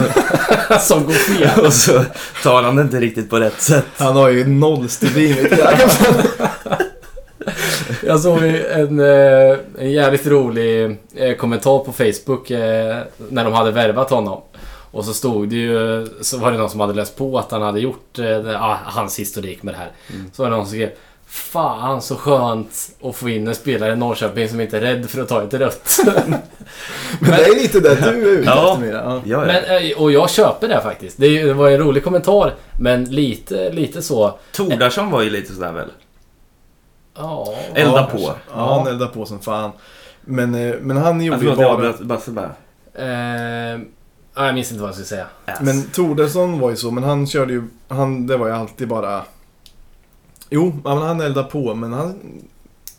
C: Som går fel.
B: och så tar han det inte riktigt på rätt sätt.
A: Han har ju noll stubin.
C: Jag såg en, eh, en jävligt rolig eh, kommentar på Facebook eh, när de hade värvat honom. Och så stod det ju, så var det någon som hade läst på att han hade gjort eh, ah, hans historik med det här.
B: Mm.
C: Så var det någon som skrev Fan så skönt att få in en spelare i Norrköping som inte är rädd för att ta ett rött.
A: Men det är lite det du är ute
B: Ja.
A: efter Mira. Ja.
B: Ja, ja.
C: men, eh, och jag köper det faktiskt. Det, var en rolig kommentar. Men lite, lite så.
B: Tordarsson var ju lite sådär väl?
C: Ja.
B: Elda på.
A: Ja, han eldar på som fan. Men, eh, men han gjorde ju
B: förlåt, jag
A: bara...
B: avbröt Basse bara.
C: Eh, ja, jag minns inte vad jag skulle säga.
B: Ass.
A: Men Tordarsson var ju så, men han körde ju... Han, det var ju alltid bara... Jo, ja, men han eldade på, men han...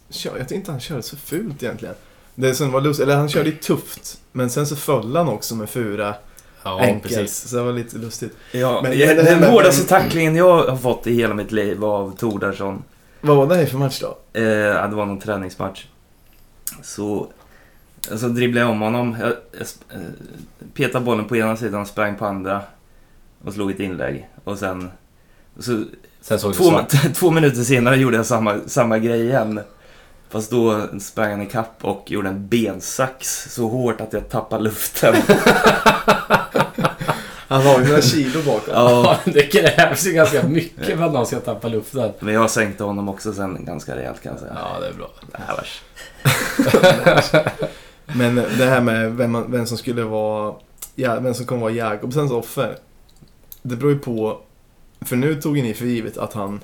A: Kör, jag tyckte inte han körde så fult egentligen. Det som var lustigt, eller han körde ju tufft. Men sen så föll han också med fura
C: Ja,
A: enkelt.
C: precis.
A: Så det var lite lustigt.
B: Ja,
A: Men-
B: jag-
A: men
B: den
A: med-
B: hårdaste tacklingen jag har fått i hela mitt liv var av Tordarsson.
A: Vad var det här för match då?
B: Eh, det var någon träningsmatch. Så, så dribblade jag om honom. Jag, jag eh, petade bollen på ena sidan, sprang på andra och slog ett inlägg. Och sen... Så,
C: Sen såg
B: två, två minuter senare gjorde jag samma, samma grej igen. Fast då sprang han ikapp och gjorde en bensax så hårt att jag tappade luften.
A: Han har ju några kilo bakom.
B: ja,
C: det krävs ju ganska mycket för att någon ska tappa luften.
B: men jag sänkte honom också sen ganska rejält kan jag säga.
C: Ja, det är bra.
B: Det här vars.
A: Men det här med vem, man, vem som skulle vara... Ja, vem som kommer vara Jakobsens offer. Det beror ju på... För nu tog ni för givet att han...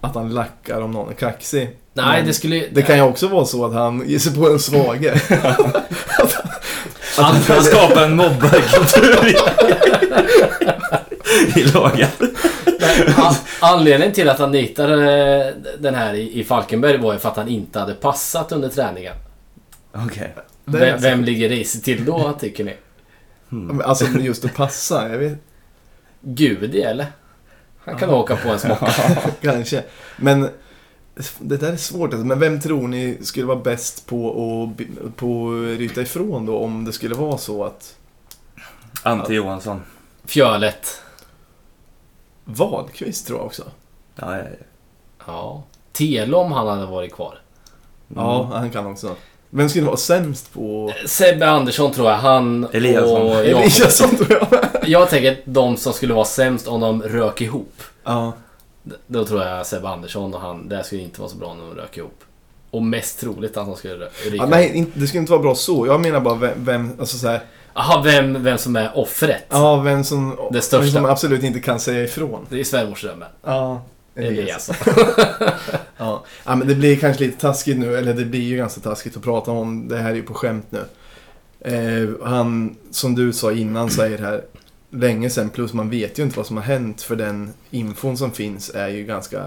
A: Att han lackar om någon är kaxig.
C: Nej,
A: Men
C: det skulle...
A: Det kan ju också vara så att han ger sig på en svagare.
B: Han kan skapa en mobbarkultur i, i laget.
C: An- anledningen till att han nitade den här i, i Falkenberg var ju för att han inte hade passat under träningen.
B: Okej.
A: Är
C: Vem, vem ligger risigt till då, tycker ni?
B: Hmm.
A: Alltså just att passa, jag vet
C: Gudi, eller? Han kan åka på en smocka.
A: kanske. Men det där är svårt alltså. Men vem tror ni skulle vara bäst på att, på att ryta ifrån då om det skulle vara så att
B: Ante Johansson.
C: Fjölet.
A: Wahlqvist tror jag också.
B: Ja, ja, ja.
C: Ja. Tele om han hade varit kvar.
A: Ja,
B: Mm.
A: han kan också. Vem skulle vara sämst på...
C: Sebbe Andersson tror jag. Han
B: Eliasson.
C: och Jakob.
A: Eliasson tror jag.
C: Jag tänker de som skulle vara sämst om de rök ihop.
A: Ja.
C: Då tror jag Sebbe Andersson och han, det skulle inte vara så bra när de rök ihop. Och mest troligt att de skulle ryka
A: ja nej, det skulle inte vara bra så. Jag menar bara vem, vem alltså så här,
C: Jaha, vem, vem som är offret?
A: Ja, vem som,
C: Det största.
A: vem som absolut inte kan säga ifrån.
C: Det är svärmorsdrömmen.
A: Ja.
C: Eliasson.
A: Ja. ja, men det blir kanske lite taskigt nu, eller det blir ju ganska taskigt att prata om. Det här är ju på skämt nu. Eh, han, som du sa innan, säger här länge sedan, plus man vet ju inte vad som har hänt för den infon som finns är ju ganska,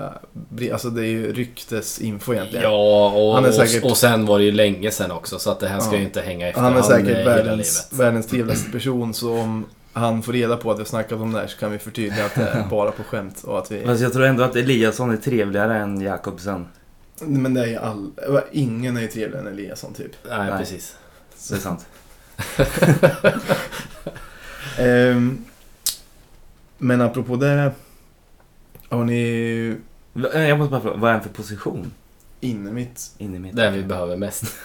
A: alltså det är ju ryktesinfo egentligen.
C: Ja, och,
A: Han säkert-
C: och, och sen var det ju länge sen också så att det här ska
A: Ja.
C: ju inte hänga efter
A: Han är säkert
C: hela
A: världens, världens trevligaste person, så om han får reda på att vi har snackat om det här så kan vi förtydliga att det är bara på skämt och att vi...
B: Fast jag tror ändå att Eliasson är trevligare än Jakobsen.
A: Men det är ju all... Ingen är ju trevligare än Eliasson typ.
C: Nej,
B: Nej.
C: precis.
B: Det är sant.
A: Ehm, men apropå det. Har ni
B: Jag måste bara fråga, vad är han för position?
A: inne mitt?
B: Inne mitt?
C: Det vi behöver mest.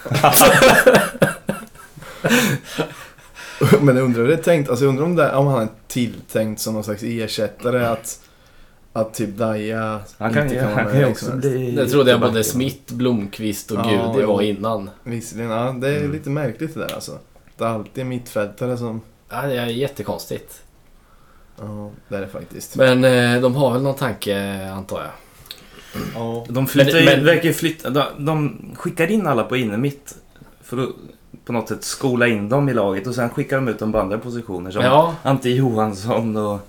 A: men jag undrar hur det är tänkt. Alltså jag undrar om, det, om han är tilltänkt som någon slags ersättare att, att typ Daja
B: Han kan,
A: inte kan vara med
B: kan ju
A: hur
B: också
A: som helst.
B: bli...
C: Det trodde jag både. Smith, Blomqvist och
A: Ja,
C: Gudi var innan.
A: Visserligen, ja det är
B: Mm.
A: lite märkligt det där alltså. Det är alltid mittfältare som...
C: Ja, det är jättekonstigt.
A: Ja, det är det faktiskt.
C: Men eh, de har väl någon tanke, antar jag.
A: Ja.
B: De flyttar
C: Men-
B: ju,
C: men-
B: verkar flytta, de, de skickar in alla på inne mitt för att på något sätt skola in dem i laget och sen skickar de ut dem på andra positioner som
C: Ja,
B: Ante Johansson och...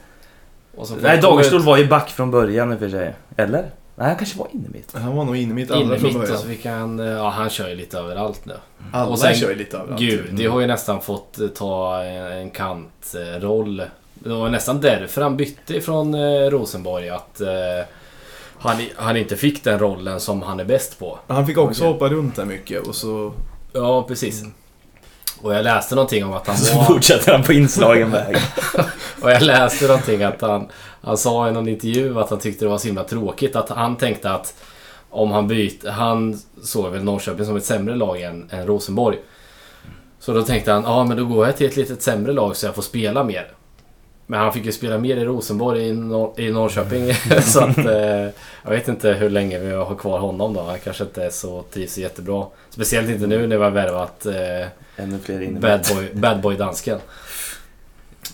C: och
B: Nej,
C: ut
B: var ju back från början i och för sig. Eller? Nej, han kanske var inne mitt.
A: Han var nog inne mitt
C: in
A: andra
C: i
A: från början.
C: så fick han... eh, Ja, han kör ju lite överallt nu.
A: Alla
C: och sen-
A: kör ju lite överallt.
C: Gudi har ju nästan fått eh, ta en, en kantroll. Det var nästan därför han bytte från eh, Rosenborg. Att eh, han, han inte fick den rollen som han är bäst på.
A: Han fick också
C: Okej.
A: hoppa runt där mycket och så...
C: Ja, precis. Och jag läste någonting om att han
B: Så
C: var...
B: fortsätter han på inslagen väg.
C: Och jag läste någonting att han... Han sa i någon intervju att han tyckte det var så himla tråkigt. Att han tänkte att om han byter... Han såg väl Norrköping som ett sämre lag än, än Rosenborg. Så då tänkte han, ja men då går jag till ett litet sämre lag så jag får spela mer. Men han fick ju spela mer i Rosenborg i, Nor- i Norrköping. så att... Eh, jag vet inte hur länge vi har kvar honom då. Han kanske inte är så trivs så jättebra. Speciellt inte nu när vi har värvat eh,
B: Ännu fler
C: bad,
B: mitt.
C: boy, bad boy dansken.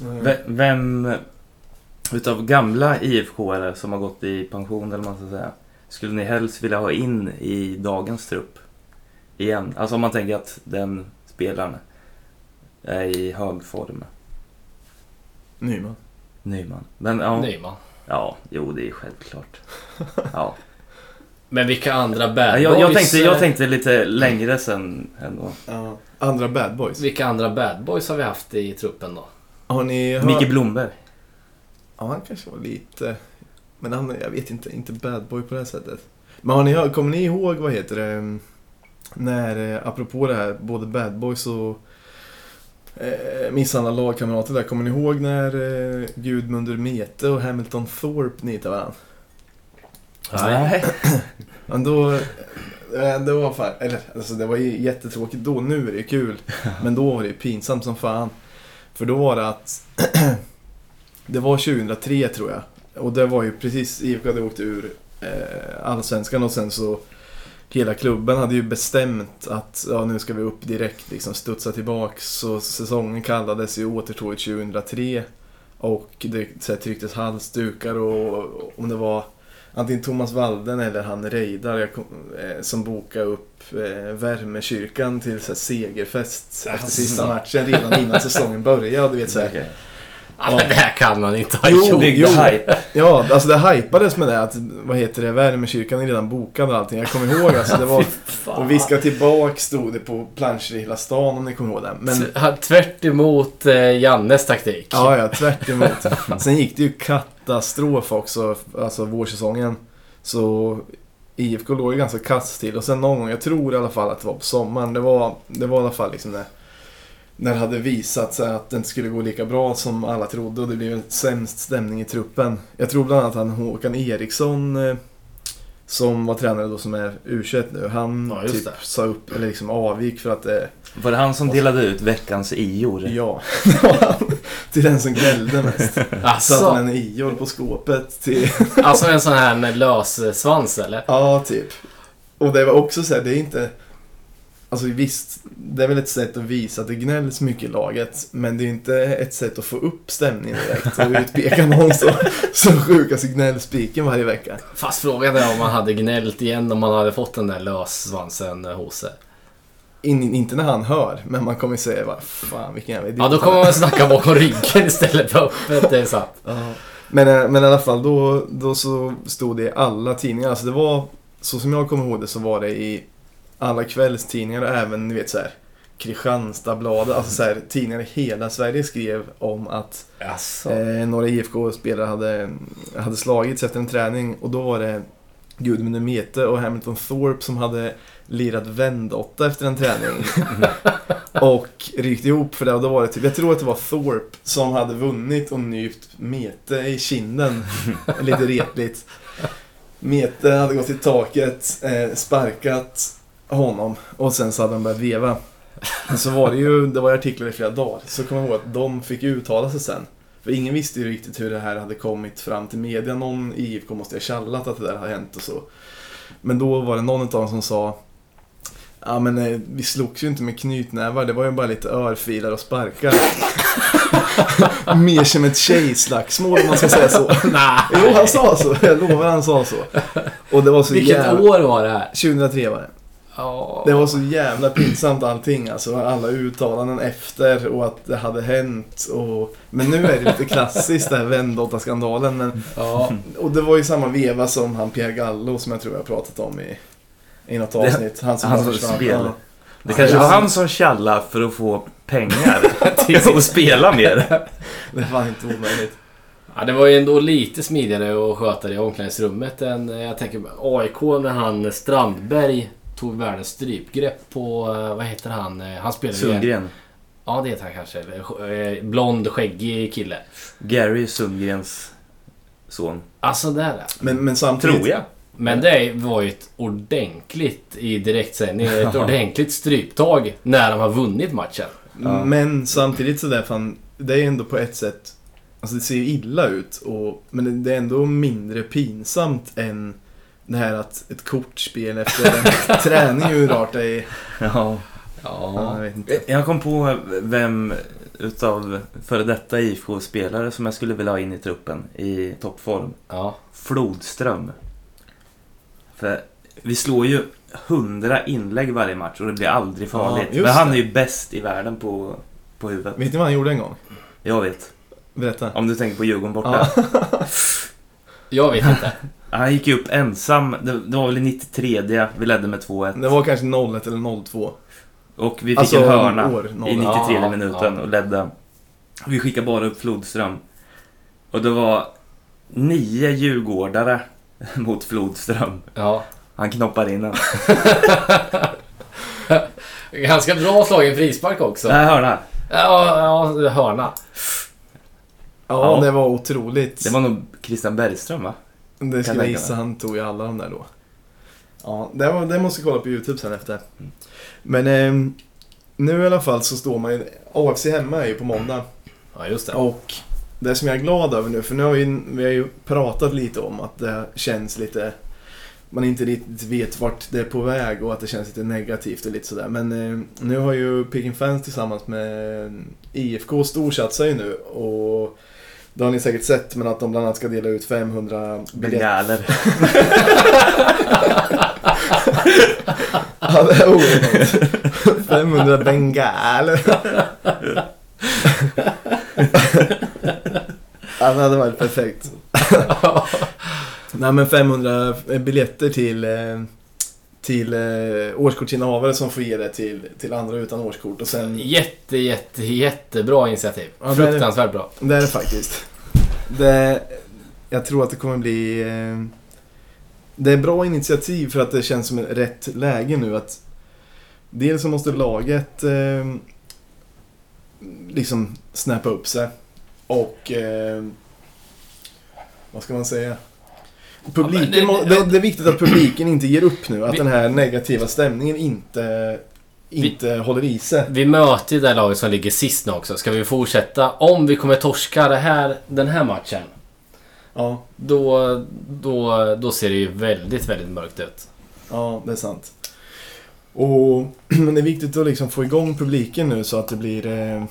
B: V- Vem utav gamla IFK-are som har gått i pension eller man ska säga skulle ni helst vilja ha in i dagens trupp? Igen. Alltså om man tänker att den spelaren är i hög form.
A: Nyman.
B: Nyman. Men ja,
C: Nyman.
B: ja, jo det är självklart. Ja.
C: Men vilka andra bad
B: jag, jag,
C: boys,
B: tänkte, jag tänkte lite längre sen ändå.
A: Ja. Andra bad boys.
C: Vilka andra bad boys har vi haft i truppen då?
A: Har ni hört?
B: Micke Blomberg.
A: Ja, han kanske var lite... Men han, jag vet inte, inte bad boy på det här sättet. Men har ni hört, kommer ni ihåg, vad heter det, när, eh, apropå det här, både bad boys och eh, misshandla lagkamrater där, kommer ni ihåg när eh, Gudmundur Mete och Hamilton Thorpe nitade varandra?
B: Nej.
A: Men då... eh, Det var fan, eller alltså det var ju jättetråkigt då, nu är det kul. Men då var det ju pinsamt som fan. För då var det att... det var 2003 tror jag. Och det var ju precis, IFK hade åkt ur eh, Allsvenskan och sen så... Hela klubben hade ju bestämt att ja, nu ska vi upp direkt, liksom studsa tillbaks. Så säsongen kallades ju Återtåget 2003. Och det så här, trycktes halsdukar och om det var antingen Thomas Walden eller han Reidar eh, som bokade upp eh, Värmekyrkan till så här, segerfest efter sista matchen redan innan säsongen började. Du vet, så här.
C: Ja, men det här kan man inte ha
A: Jo,
C: gjort.
A: Jo.
B: hype.
A: Ja, alltså det hypades med det att, vad heter det, Värmekyrkan är redan bokad och allting. Jag kommer ihåg alltså, det var... Och vi ska tillbaka stod det på planscher i hela stan om ni kommer ihåg det. Men,
C: Tvärt emot eh, Jannes taktik.
A: ja, ja, tvärt emot. Sen gick det ju katastrof också, alltså vårsäsongen. Så IFK låg ju ganska kass till. Och sen någon gång, jag tror i alla fall att det var på sommaren, det var, det var i alla fall liksom när, när det hade visat sig att det inte skulle gå lika bra som alla trodde och det blev en sämst stämning i truppen. Jag tror bland annat att han Håkan Eriksson eh, som var tränare då som är U21 nu, han
C: Ja,
A: typ
C: det.
A: sa upp, eller liksom avgick för att det,
B: Var det han som delade ut veckans ior?
A: ja, det var han. till den som gnällde mest. Satte
C: Alltså,
A: han en ior på skåpet till
C: alltså en sån här lös eh, svans eller?
A: Ja, typ. Och det var också så här, det är inte... Alltså visst, det är väl ett sätt att visa att det gnälls mycket i laget. Men det är inte ett sätt att få upp stämningen direkt och utpeka någon som, som sjukaste gnällspiken varje vecka.
C: Fast frågan är om man hade gnällt igen om man hade fått den där lössvansen eh, hos sig.
A: In, inte när han hör, men man kommer säga vad fan vilken jävla idiot
C: Ja, då kommer man snacka bakom ryggen istället för öppet, det är sant.
A: Ja. Men, eh, men i alla fall, då, då så stod det i alla tidningar. Alltså det var, så som jag kommer ihåg det, så var det i alla kvällstidningar och även, ni vet så här, Kristianstadsbladet, alltså så här, tidningar i hela Sverige skrev om att eh, några IFK-spelare hade, hade slagits efter en träning och då var det Gudmund Mete och Hamilton Thorpe som hade lirat vändåtta efter en träning. och rykt ihop för det och då var det typ, jag tror att det var Thorpe som hade vunnit och nypt Mete i kinden. Lite repligt. Mete hade gått i taket, eh, sparkat honom och sen så hade han börjat veva. Men så var det ju, det var artiklar i flera dagar, så kommer jag ihåg att de fick uttala sig sen. För ingen visste ju riktigt hur det här hade kommit fram till media. Någon i IFK måste ha tjallat att det där har hänt och så. Men då var det någon av dem som sa Ja men eh, vi slogs ju inte med knytnävar, det var ju bara lite örfilar och sparkar. Mer som ett tjejslagsmål om man ska säga så.
C: Nej.
A: Jo, han sa så. Jag lovar han sa så. Och det var så
C: Vilket
A: jävla...
C: år var det här?
A: 2003 var det.
C: Ja.
A: Det var så jävla pinsamt allting alltså. Alla uttalanden efter och att det hade hänt. Och... Men nu är det lite klassiskt det här Vendåta-skandalen. Men...
C: Ja.
A: Och det var ju samma veva som han Pierre Gallo som jag tror jag har pratat om i, i något
B: Det-
A: avsnitt. Han som
B: han som spel. Det kanske var han som tjallade för att få pengar till att spela mer.
A: Det fan inte omöjligt.
C: ja, det var ju ändå lite smidigare att sköta det i omklädningsrummet än jag tänker AIK när han Strandberg tog världens strypgrepp på, eh, vad heter han? Eh, Han spelar.
B: Sundgren.
C: Ja, det heter han kanske. Eller, eh, Blond, skäggig kille.
B: Gary Sundgrens son.
C: Alltså där ja.
A: Men, men samtidigt...
B: Tror jag.
C: Men det var ju ett ordentligt i direktsändning, ett ordentligt stryptag när de har vunnit matchen.
B: Ja.
A: Men samtidigt så där fan, det är ändå på ett sätt, alltså det ser ju illa ut och, men det är ändå mindre pinsamt än det här att ett kortspel efter en träning hur rart det är.
B: Ja.
A: Ja, jag vet inte.
B: Jag kom på vem utav före detta IFK-spelare som jag skulle vilja ha in i truppen i toppform.
C: Ja.
B: Flodström. För vi slår ju hundra inlägg varje match och det blir aldrig farligt.
A: Ja,
B: Men han
A: det.
B: är ju bäst i världen på, på huvudet.
A: Vet ni vad han gjorde en gång?
B: Jag vet.
A: Berätta.
B: Om du tänker på Djurgården borta.
A: Ja.
C: Jag vet inte.
B: Han gick ju upp ensam. Det, det var väl i 93 Vi ledde med 2-1.
A: Det var kanske 01 eller 02.
B: Och vi fick
A: Alltså,
B: en hörna
A: år,
B: i
A: 01.
B: 93
C: Ja,
B: minuten
C: ja.
B: och ledde. Vi skickade bara upp Flodström. Och det var nio djurgårdare mot Flodström.
C: Ja.
B: Han knoppar in den.
C: Ganska bra slagen frispark också.
B: Nej, hörna.
C: Ja, ja, hörna.
A: Ja,
B: Ja.
A: det var otroligt.
B: Det var nog Christian Bergström va?
A: Det skulle
B: jag
A: gissa, han tog ju alla de där då. Ja, det, var, det måste jag kolla på YouTube sen efter.
B: Mm.
A: Men ehm, nu i alla fall så står man ju... AFC hemma är ju på måndag.
C: Ja, just det.
A: Och det som jag är glad över nu, för nu har vi, vi har ju pratat lite om att det känns lite... Man inte riktigt vet vart det är på väg och att det känns lite negativt och lite sådär. Men eh, nu har ju Peking Fans tillsammans med IFK storsatsar ju nu och det har ni säkert sett, men att de bland annat ska dela ut 500 biljetter. Ja, det är oerhört. 500 bengaler. Ja, det hade varit perfekt. Nej men 500 biljetter till, eh, till eh, årskortsinnehavare som får ge det till, till andra utan årskort och sen...
C: Jätte, jätte, jättebra initiativ.
A: Ja, är det.
C: Fruktansvärt bra.
A: Det är det faktiskt. Det, jag tror att det kommer bli... Eh, det är bra initiativ för att det känns som ett rätt läge nu att Dels så måste laget eh, liksom snappa upp sig och eh, vad ska man säga? Publiken,
C: Ja, det-
A: det, det är viktigt att publiken inte ger upp nu. Att
C: Vi-
A: den här negativa stämningen inte, inte håller i sig.
C: Vi möter ju det laget som ligger sist nu också. Ska vi fortsätta? Om vi kommer torska det här, den här matchen.
A: Ja,
C: Då, då, då ser det ju väldigt, väldigt mörkt ut.
A: ja, det är sant. Och, men det är viktigt att liksom få igång publiken nu så att det blir... Eh,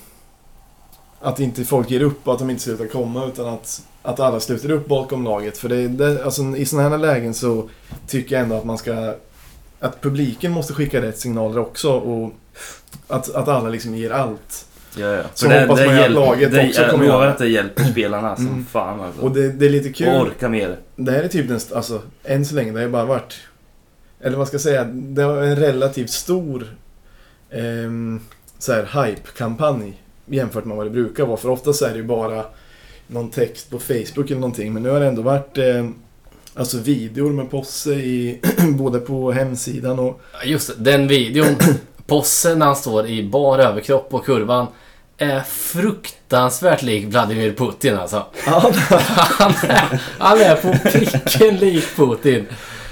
A: att inte folk ger upp och att de inte slutar komma utan att, att alla sluter upp bakom laget. För det, det, alltså, i sådana här lägen så tycker jag ändå att man ska... Att publiken måste skicka rätt signaler också och att, att alla liksom ger allt.
B: Ja, ja.
A: Så hoppas man ju att laget
B: det,
A: också
B: jag
A: kommer
B: lovar
A: göra
B: att det hjälper spelarna som
A: Mm.
B: fan alltså.
A: Och det, det är lite
B: Och
A: kul.
B: orka mer.
A: Det här är typ den, alltså än så länge, det har bara varit, eller vad ska jag säga, det var en relativt stor ehm, så här hype-kampanj jämfört med vad det brukar vara. För ofta så är det ju bara någon text på Facebook eller någonting. Men nu har det ändå varit eh, alltså videor med Posse i, både på hemsidan och...
C: Just det, den videon. Posse när han står i bar överkropp på kurvan. Är fruktansvärt lik Vladimir Putin alltså.
A: Ja,
C: Han är, han är på pricken lik Putin.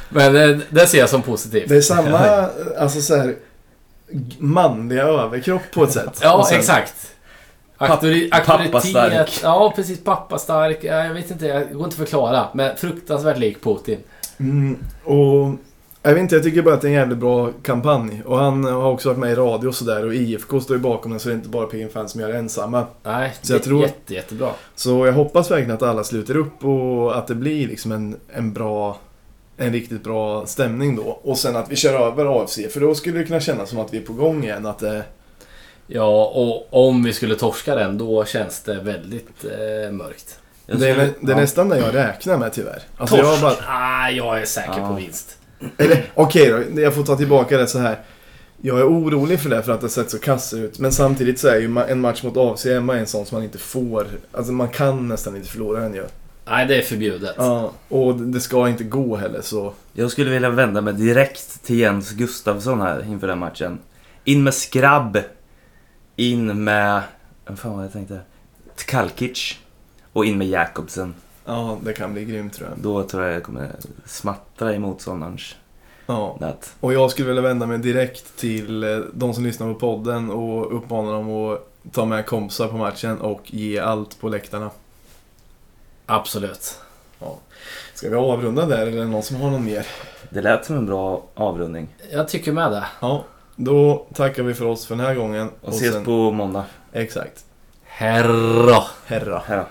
C: Men det, det ser jag som positivt.
A: det är samma, alltså så här manliga överkropp på ett sätt.
C: Ja,
A: sen-
C: exakt. Auktori,
B: pappastark.
C: Ja, precis. Pappastark. Ja, Jag vet inte, jag går inte att förklara. Men fruktansvärt lik Putin.
A: Mm, och jag vet inte, jag tycker bara att det är en jävligt bra kampanj. Och han har också varit med i radio och sådär och IFK står ju bakom den så det är inte bara PN-fans som gör det ensamma.
C: Nej,
A: Så jag
C: det-
A: tror-
C: jätte, jättebra.
A: Så jag hoppas verkligen att alla sluter upp och att det blir liksom en, en bra en riktigt bra stämning då. Och sen att vi kör över AFC, för då skulle det kunna kännas som att vi är på gång igen. Att det,
C: Ja, och om vi skulle torska den, då känns det väldigt eh, mörkt.
A: Det, är, det är nästan det jag räknar med tyvärr. Alltså
C: Torsk?
A: jag har bara,
C: Ah, jag är säker
B: Ja.
C: på vinst.
A: eller okej då, jag får ta tillbaka det så här. Jag är orolig för det för att det sett så kass ut. Men samtidigt så är ju en match mot AFC hemma en sån som man inte får. Alltså man kan nästan inte förlora den ju.
C: Nej, det är förbjudet.
A: Ja, och det ska inte gå heller så.
B: Jag skulle vilja vända mig direkt till Jens Gustafsson här inför den matchen. In med Skrabb. In med... Vad fan var det jag tänkte? Tkalkic. Och in med Jakobsen.
A: Ja, det kan bli grymt tror jag.
B: Då tror jag jag kommer smattra i motståndarens
A: Ja.
B: nät.
A: Och jag skulle vilja vända mig direkt till eh, de som lyssnar på podden och uppmana dem att ta med kompisar på matchen och ge allt på läktarna.
C: Absolut.
A: Ska vi avrunda där eller är det någon som har någon mer?
B: Det lät som en bra avrundning.
C: Jag tycker med det.
A: Ja, då tackar vi för oss för den här gången.
B: Och ses
A: sen-
B: på måndag.
A: Exakt.
C: Herra!
A: Herra.
B: Då.